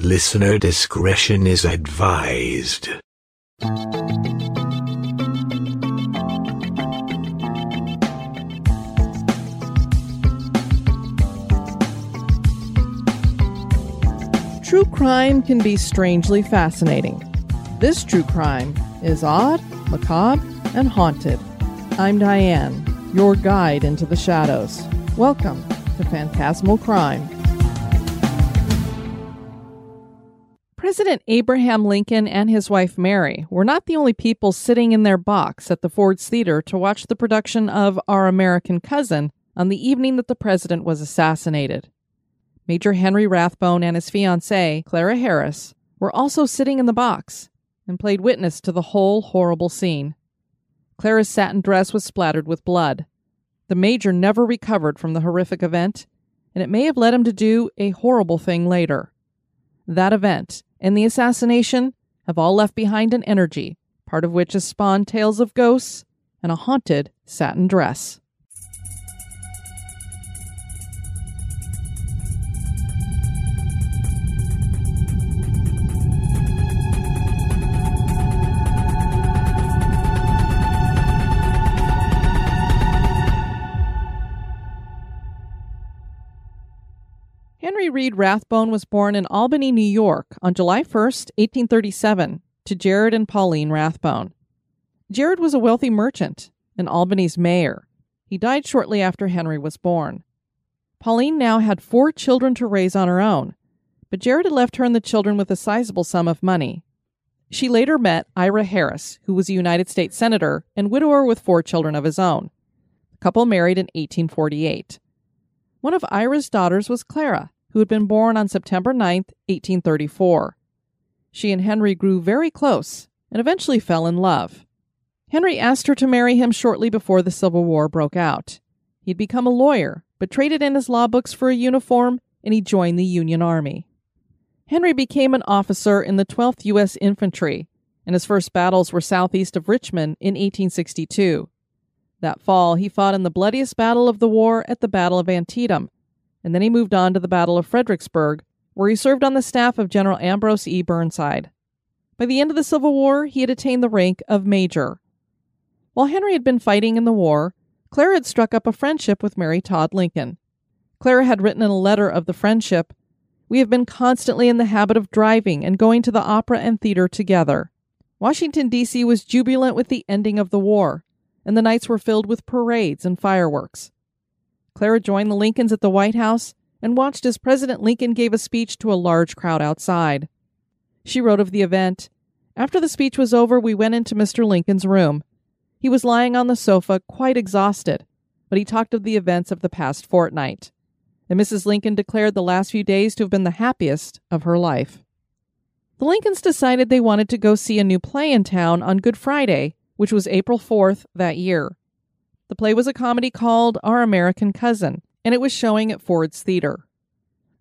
Listener discretion is advised. True crime can be strangely fascinating. This true crime is odd, macabre, and haunted. I'm Diane, your guide into the shadows. Welcome to Phantasmal Crime. President Abraham Lincoln and his wife Mary were not the only people sitting in their box at the Ford's Theater to watch the production of Our American Cousin on the evening that the president was assassinated. Major Henry Rathbone and his fiancée, Clara Harris, were also sitting in the box and played witness to the whole horrible scene. Clara's satin dress was splattered with blood. The major never recovered from the horrific event, and it may have led him to do a horrible thing later. That event and the assassination have all left behind an energy, part of which has spawned tales of ghosts and a haunted satin dress. Henry Reed Rathbone was born in Albany, New York on July 1, 1837, to Jared and Pauline Rathbone. Jared was a wealthy merchant and Albany's mayor. He died shortly after Henry was born. Pauline now had four children to raise on her own, but Jared had left her and the children with a sizable sum of money. She later met Ira Harris, who was a United States Senator and widower with four children of his own. The couple married in 1848. One of Ira's daughters was Clara, who had been born on September 9, 1834. She and Henry grew very close and eventually fell in love. Henry asked her to marry him shortly before the Civil War broke out. He'd become a lawyer, but traded in his law books for a uniform, and he joined the Union Army. Henry became an officer in the 12th U.S. Infantry, and his first battles were southeast of Richmond in 1862. That fall, he fought in the bloodiest battle of the war at the Battle of Antietam, and then he moved on to the Battle of Fredericksburg, where he served on the staff of General Ambrose E. Burnside. By the end of the Civil War, he had attained the rank of major. While Henry had been fighting in the war, Clara had struck up a friendship with Mary Todd Lincoln. Clara had written in a letter of the friendship We have been constantly in the habit of driving and going to the opera and theater together. Washington, D.C. was jubilant with the ending of the war, and the nights were filled with parades and fireworks. Clara joined the Lincolns at the White House and watched as President Lincoln gave a speech to a large crowd outside. She wrote of the event After the speech was over, we went into Mr. Lincoln's room. He was lying on the sofa, quite exhausted, but he talked of the events of the past fortnight. And Mrs. Lincoln declared the last few days to have been the happiest of her life. The Lincolns decided they wanted to go see a new play in town on Good Friday, which was April 4th that year. The play was a comedy called Our American Cousin, and it was showing at Ford's Theater.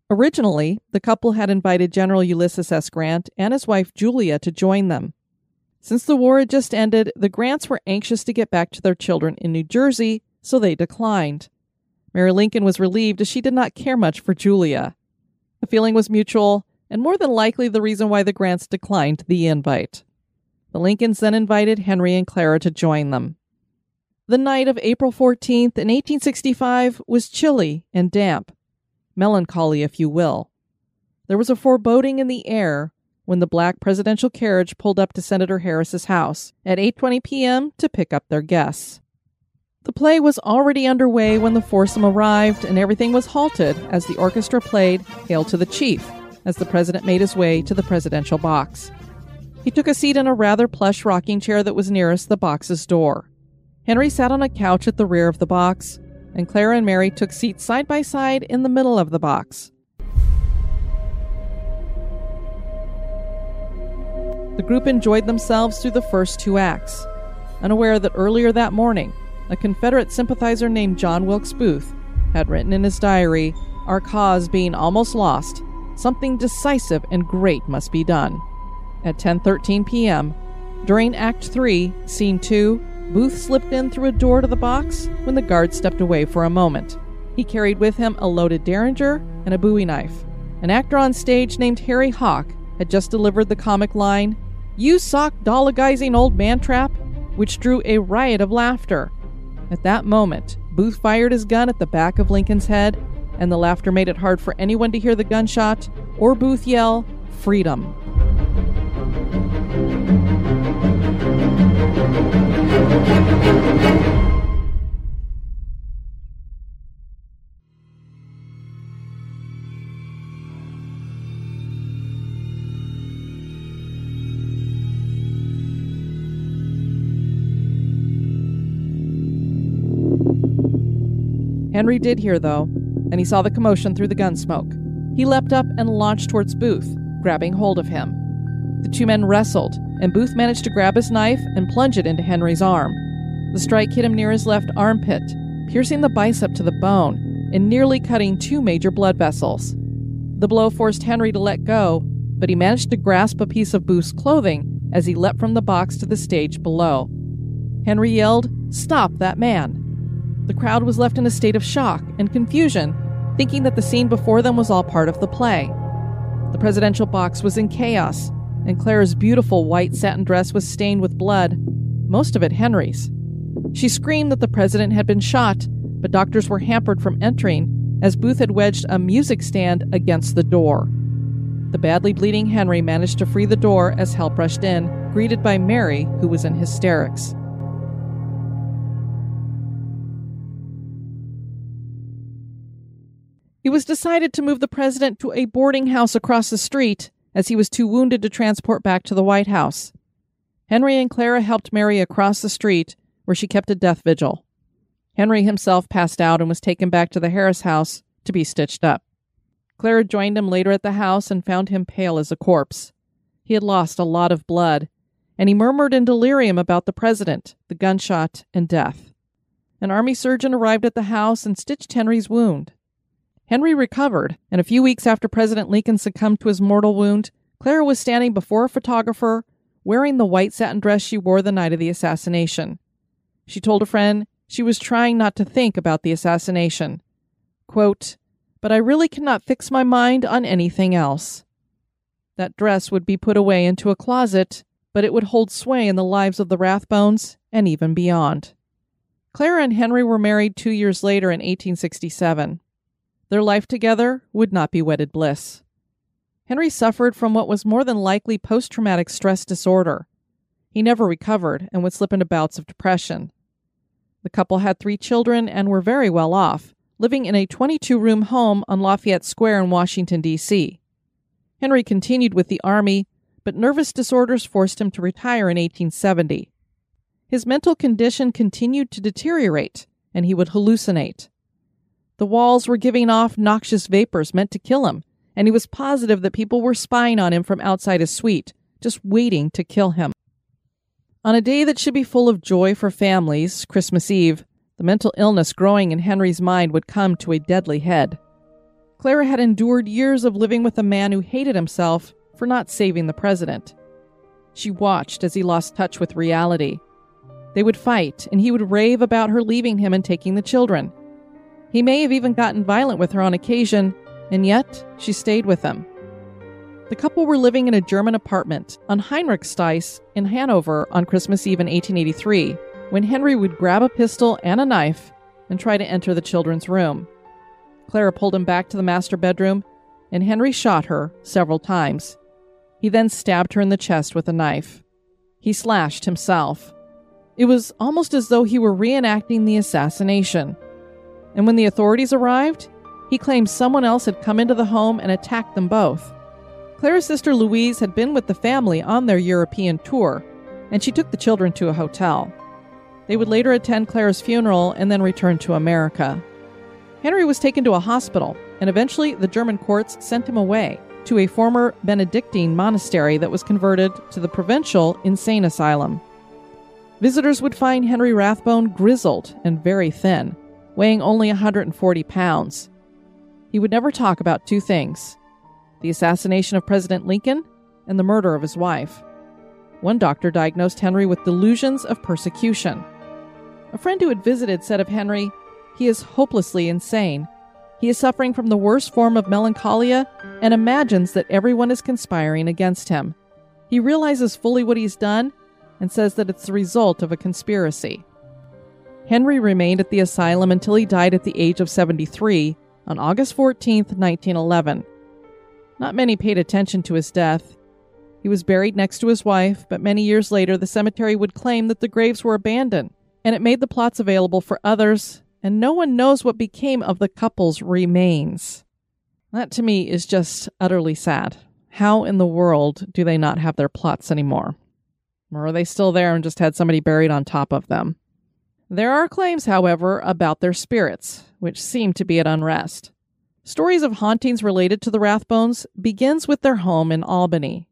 Originally, the couple had invited General Ulysses S. Grant and his wife Julia to join them. Since the war had just ended, the Grants were anxious to get back to their children in New Jersey, so they declined. Mary Lincoln was relieved as she did not care much for Julia. The feeling was mutual, and more than likely the reason why the Grants declined the invite. The Lincolns then invited Henry and Clara to join them. The night of April 14th in 1865 was chilly and damp, melancholy, if you will. There was a foreboding in the air when the black presidential carriage pulled up to Senator Harris's house at 8:20 p.m. to pick up their guests. The play was already underway when the foursome arrived, and everything was halted as the orchestra played Hail to the Chief as the president made his way to the presidential box. He took a seat in a rather plush rocking chair that was nearest the box's door. Henry sat on a couch at the rear of the box, and Clara and Mary took seats side by side in the middle of the box. The group enjoyed themselves through the first two acts, unaware that earlier that morning, a Confederate sympathizer named John Wilkes Booth had written in his diary, Our cause being almost lost, something decisive and great must be done. At 10:13 p.m., during Act 3, Scene 2, Booth slipped in through a door to the box when the guard stepped away for a moment. He carried with him a loaded derringer and a bowie knife. An actor on stage named Harry Hawk had just delivered the comic line, You sockdologizing old man trap, which drew a riot of laughter. At that moment, Booth fired his gun at the back of Lincoln's head, and the laughter made it hard for anyone to hear the gunshot or Booth yell, Freedom. Henry did hear, though, and he saw the commotion through the gun smoke. He leapt up and launched towards Booth, grabbing hold of him. The two men wrestled, and Booth managed to grab his knife and plunge it into Henry's arm. The strike hit him near his left armpit, piercing the bicep to the bone and nearly cutting two major blood vessels. The blow forced Henry to let go, but he managed to grasp a piece of Booth's clothing as he leapt from the box to the stage below. Henry yelled, Stop that man! The crowd was left in a state of shock and confusion, thinking that the scene before them was all part of the play. The presidential box was in chaos, and Clara's beautiful white satin dress was stained with blood, most of it Henry's. She screamed that the president had been shot, but doctors were hampered from entering as Booth had wedged a music stand against the door. The badly bleeding Henry managed to free the door as help rushed in, greeted by Mary, who was in hysterics. It was decided to move the president to a boarding house across the street as he was too wounded to transport back to the White House. Henry and Clara helped Mary across the street, where she kept a death vigil. Henry himself passed out and was taken back to the Harris house to be stitched up. Clara joined him later at the house and found him pale as a corpse. He had lost a lot of blood, and he murmured in delirium about the president, the gunshot, and death. An army surgeon arrived at the house and stitched Henry's wound. Henry recovered, and a few weeks after President Lincoln succumbed to his mortal wound, Clara was standing before a photographer wearing the white satin dress she wore the night of the assassination. She told a friend she was trying not to think about the assassination. Quote, but I really cannot fix my mind on anything else. That dress would be put away into a closet, but it would hold sway in the lives of the Rathbones and even beyond. Clara and Henry were married two years later in 1867. Their life together would not be wedded bliss. Henry suffered from what was more than likely post traumatic stress disorder. He never recovered and would slip into bouts of depression. The couple had three children and were very well off, living in a 22 room home on Lafayette Square in Washington, D.C. Henry continued with the Army, but nervous disorders forced him to retire in 1870. His mental condition continued to deteriorate, and he would hallucinate. The walls were giving off noxious vapors meant to kill him, and he was positive that people were spying on him from outside his suite, just waiting to kill him. On a day that should be full of joy for families, Christmas Eve, the mental illness growing in Henry's mind would come to a deadly head. Clara had endured years of living with a man who hated himself for not saving the president. She watched as he lost touch with reality. They would fight, and he would rave about her leaving him and taking the children. He may have even gotten violent with her on occasion, and yet she stayed with him. The couple were living in a German apartment on Heinrichsthais in Hanover on Christmas Eve in 1883 when Henry would grab a pistol and a knife and try to enter the children's room. Clara pulled him back to the master bedroom, and Henry shot her several times. He then stabbed her in the chest with a knife. He slashed himself. It was almost as though he were reenacting the assassination. And when the authorities arrived, he claimed someone else had come into the home and attacked them both. Clara's sister Louise had been with the family on their European tour, and she took the children to a hotel. They would later attend Clara's funeral and then return to America. Henry was taken to a hospital, and eventually the German courts sent him away to a former Benedictine monastery that was converted to the provincial insane asylum. Visitors would find Henry Rathbone grizzled and very thin, weighing only 140 pounds. He would never talk about two things the assassination of President Lincoln and the murder of his wife. One doctor diagnosed Henry with delusions of persecution. A friend who had visited said of Henry, he is hopelessly insane. He is suffering from the worst form of melancholia and imagines that everyone is conspiring against him. He realizes fully what he's done and says that it's the result of a conspiracy. Henry remained at the asylum until he died at the age of 73 on August 14, 1911. Not many paid attention to his death. He was buried next to his wife, but many years later the cemetery would claim that the graves were abandoned, and it made the plots available for others and no one knows what became of the couple's remains. That to me is just utterly sad. How in the world do they not have their plots anymore? Or are they still there and just had somebody buried on top of them? There are claims, however, about their spirits, which seem to be at unrest. Stories of hauntings related to the Rathbones begins with their home in Albany.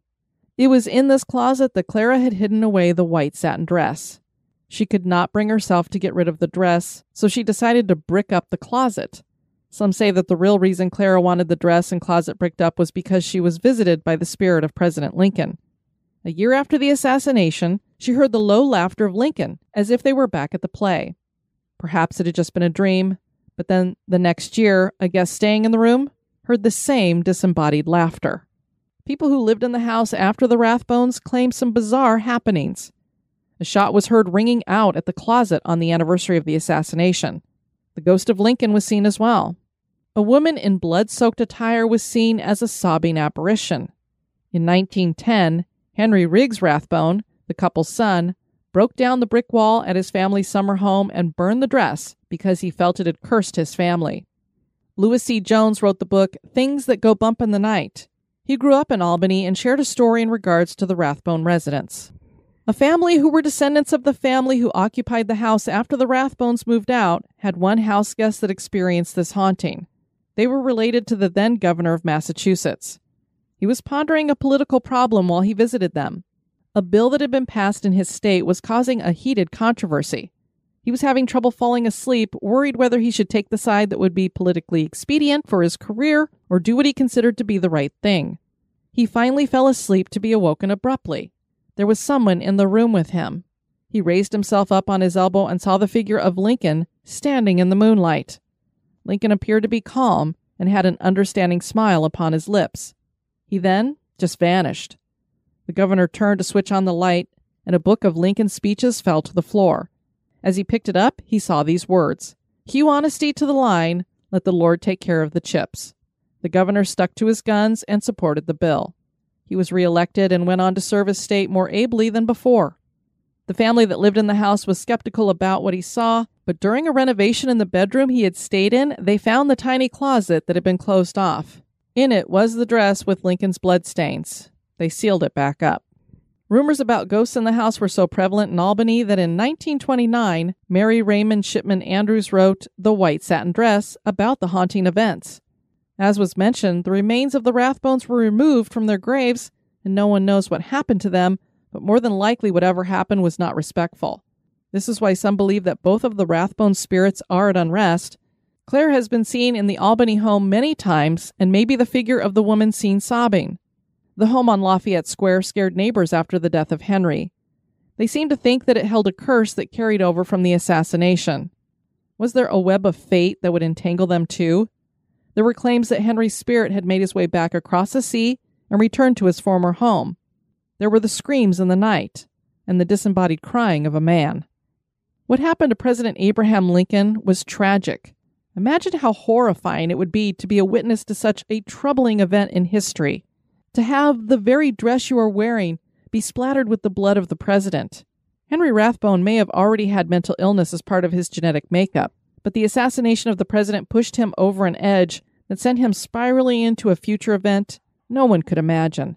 It was in this closet that Clara had hidden away the white satin dress. She could not bring herself to get rid of the dress, so she decided to brick up the closet. Some say that the real reason Clara wanted the dress and closet bricked up was because she was visited by the spirit of President Lincoln. A year after the assassination, she heard the low laughter of Lincoln, as if they were back at the play. Perhaps it had just been a dream, but then the next year, a guest staying in the room heard the same disembodied laughter. People who lived in the house after the Rathbones claimed some bizarre happenings. A shot was heard ringing out at the closet on the anniversary of the assassination. The ghost of Lincoln was seen as well. A woman in blood soaked attire was seen as a sobbing apparition. In 1910, Henry Riggs Rathbone, the couple's son, broke down the brick wall at his family's summer home and burned the dress because he felt it had cursed his family. Louis C. Jones wrote the book Things That Go Bump in the Night. He grew up in Albany and shared a story in regards to the Rathbone residence. A family who were descendants of the family who occupied the house after the Rathbones moved out had one house guest that experienced this haunting. They were related to the then governor of Massachusetts. He was pondering a political problem while he visited them. A bill that had been passed in his state was causing a heated controversy. He was having trouble falling asleep, worried whether he should take the side that would be politically expedient for his career or do what he considered to be the right thing. He finally fell asleep to be awoken abruptly. There was someone in the room with him. He raised himself up on his elbow and saw the figure of Lincoln standing in the moonlight. Lincoln appeared to be calm and had an understanding smile upon his lips. He then just vanished. The governor turned to switch on the light, and a book of Lincoln's speeches fell to the floor. As he picked it up, he saw these words Hew honesty to the line, let the Lord take care of the chips. The governor stuck to his guns and supported the bill. He was reelected and went on to serve his state more ably than before. The family that lived in the house was skeptical about what he saw, but during a renovation in the bedroom he had stayed in, they found the tiny closet that had been closed off. In it was the dress with Lincoln's bloodstains. They sealed it back up. Rumors about ghosts in the house were so prevalent in Albany that in 1929, Mary Raymond Shipman Andrews wrote The White Satin Dress about the haunting events. As was mentioned, the remains of the Rathbones were removed from their graves, and no one knows what happened to them, but more than likely whatever happened was not respectful. This is why some believe that both of the Rathbone spirits are at unrest, Claire has been seen in the Albany home many times and may be the figure of the woman seen sobbing. The home on Lafayette Square scared neighbors after the death of Henry. They seemed to think that it held a curse that carried over from the assassination. Was there a web of fate that would entangle them too? There were claims that Henry's spirit had made his way back across the sea and returned to his former home. There were the screams in the night and the disembodied crying of a man. What happened to President Abraham Lincoln was tragic. Imagine how horrifying it would be to be a witness to such a troubling event in history. To have the very dress you are wearing be splattered with the blood of the president. Henry Rathbone may have already had mental illness as part of his genetic makeup, but the assassination of the president pushed him over an edge that sent him spiraling into a future event no one could imagine.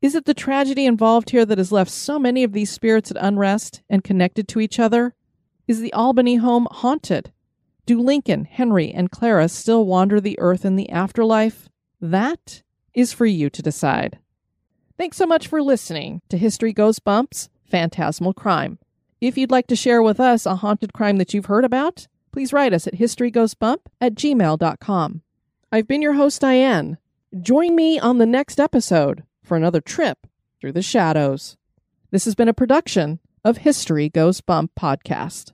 Is it the tragedy involved here that has left so many of these spirits at unrest and connected to each other? Is the Albany home haunted? Do Lincoln, Henry, and Clara still wander the earth in the afterlife? That is for you to decide. Thanks so much for listening to History Goes Bumps Phantasmal Crime. If you'd like to share with us a haunted crime that you've heard about, please write us at historygoesbump at gmail.com. I've been your host, Diane. Join me on the next episode for another trip through the shadows. This has been a production of History Goes Bump podcast.